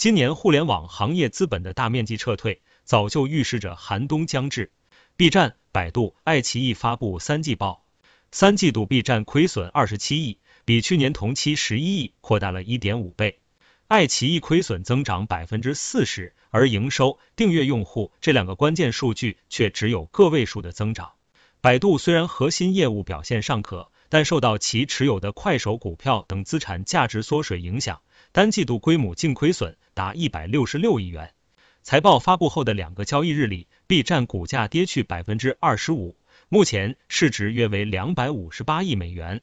今年互联网行业资本的大面积撤退，早就预示着寒冬将至。B 站、百度、爱奇艺发布三季报，三季度 B 站亏损二十七亿，比去年同期十一亿扩大了一点五倍。爱奇艺亏损增长百分之四十，而营收、订阅用户这两个关键数据却只有个位数的增长。百度虽然核心业务表现尚可，但受到其持有的快手股票等资产价值缩水影响，单季度归母净亏损达一百六十六亿元。财报发布后的两个交易日里，B 站股价跌去百分之二十五，目前市值约为两百五十八亿美元。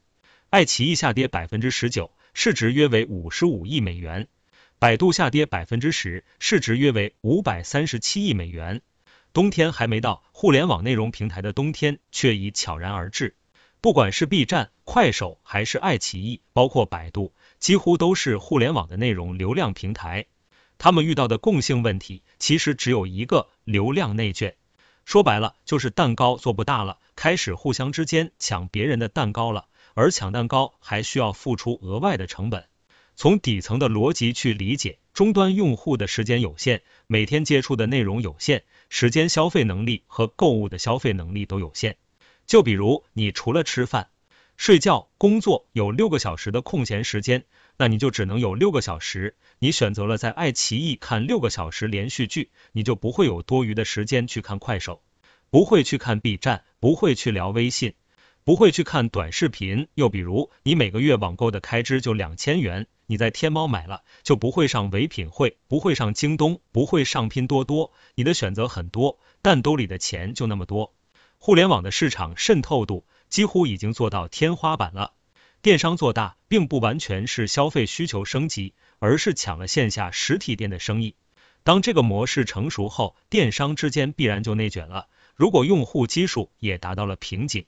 爱奇艺下跌百分之十九，市值约为五十五亿美元。百度下跌百分之十，市值约为五百三十七亿美元。冬天还没到，互联网内容平台的冬天却已悄然而至。不管是 B 站、快手还是爱奇艺，包括百度，几乎都是互联网的内容流量平台。他们遇到的共性问题其实只有一个：流量内卷。说白了，就是蛋糕做不大了，开始互相之间抢别人的蛋糕了，而抢蛋糕还需要付出额外的成本。从底层的逻辑去理解，终端用户的时间有限，每天接触的内容有限，时间消费能力和购物的消费能力都有限。就比如，你除了吃饭、睡觉、工作有六个小时的空闲时间，那你就只能有六个小时。你选择了在爱奇艺看六个小时连续剧，你就不会有多余的时间去看快手，不会去看 B 站，不会去聊微信。不会去看短视频，又比如你每个月网购的开支就两千元，你在天猫买了就不会上唯品会，不会上京东，不会上拼多多，你的选择很多，但兜里的钱就那么多。互联网的市场渗透度几乎已经做到天花板了，电商做大并不完全是消费需求升级，而是抢了线下实体店的生意。当这个模式成熟后，电商之间必然就内卷了。如果用户基数也达到了瓶颈。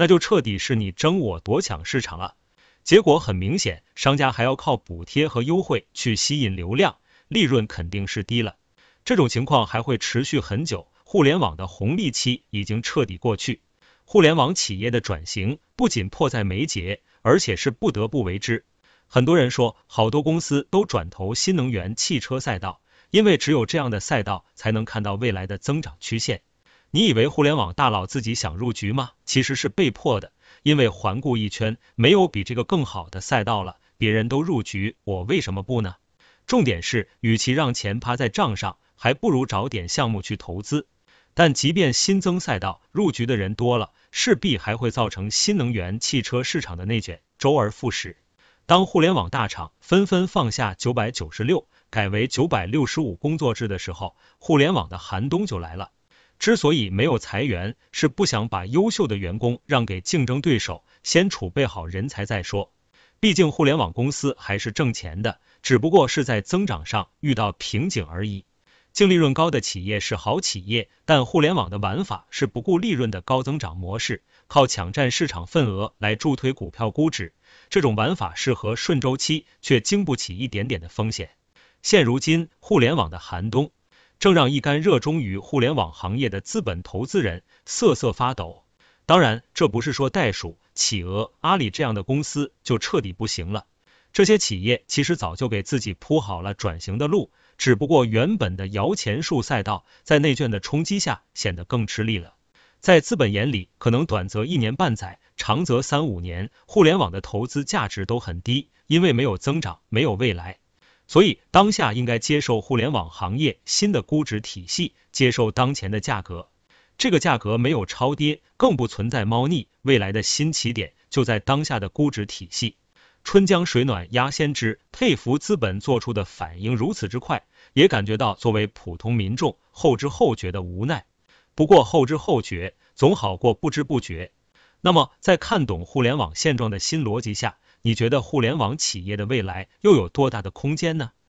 那就彻底是你争我夺抢市场了，结果很明显，商家还要靠补贴和优惠去吸引流量，利润肯定是低了。这种情况还会持续很久，互联网的红利期已经彻底过去。互联网企业的转型不仅迫在眉睫，而且是不得不为之。很多人说，好多公司都转投新能源汽车赛道，因为只有这样的赛道，才能看到未来的增长曲线。你以为互联网大佬自己想入局吗？其实是被迫的，因为环顾一圈，没有比这个更好的赛道了。别人都入局，我为什么不呢？重点是，与其让钱趴在账上，还不如找点项目去投资。但即便新增赛道，入局的人多了，势必还会造成新能源汽车市场的内卷，周而复始。当互联网大厂纷纷放下九百九十六，改为九百六十五工作制的时候，互联网的寒冬就来了。之所以没有裁员，是不想把优秀的员工让给竞争对手，先储备好人才再说。毕竟互联网公司还是挣钱的，只不过是在增长上遇到瓶颈而已。净利润高的企业是好企业，但互联网的玩法是不顾利润的高增长模式，靠抢占市场份额来助推股票估值。这种玩法适合顺周期，却经不起一点点的风险。现如今，互联网的寒冬。正让一干热衷于互联网行业的资本投资人瑟瑟发抖。当然，这不是说袋鼠、企鹅、阿里这样的公司就彻底不行了。这些企业其实早就给自己铺好了转型的路，只不过原本的摇钱树赛道在内卷的冲击下显得更吃力了。在资本眼里，可能短则一年半载，长则三五年，互联网的投资价值都很低，因为没有增长，没有未来。所以，当下应该接受互联网行业新的估值体系，接受当前的价格。这个价格没有超跌，更不存在猫腻。未来的新起点就在当下的估值体系。春江水暖鸭先知，佩服资本做出的反应如此之快，也感觉到作为普通民众后知后觉的无奈。不过后知后觉总好过不知不觉。那么，在看懂互联网现状的新逻辑下。你觉得互联网企业的未来又有多大的空间呢？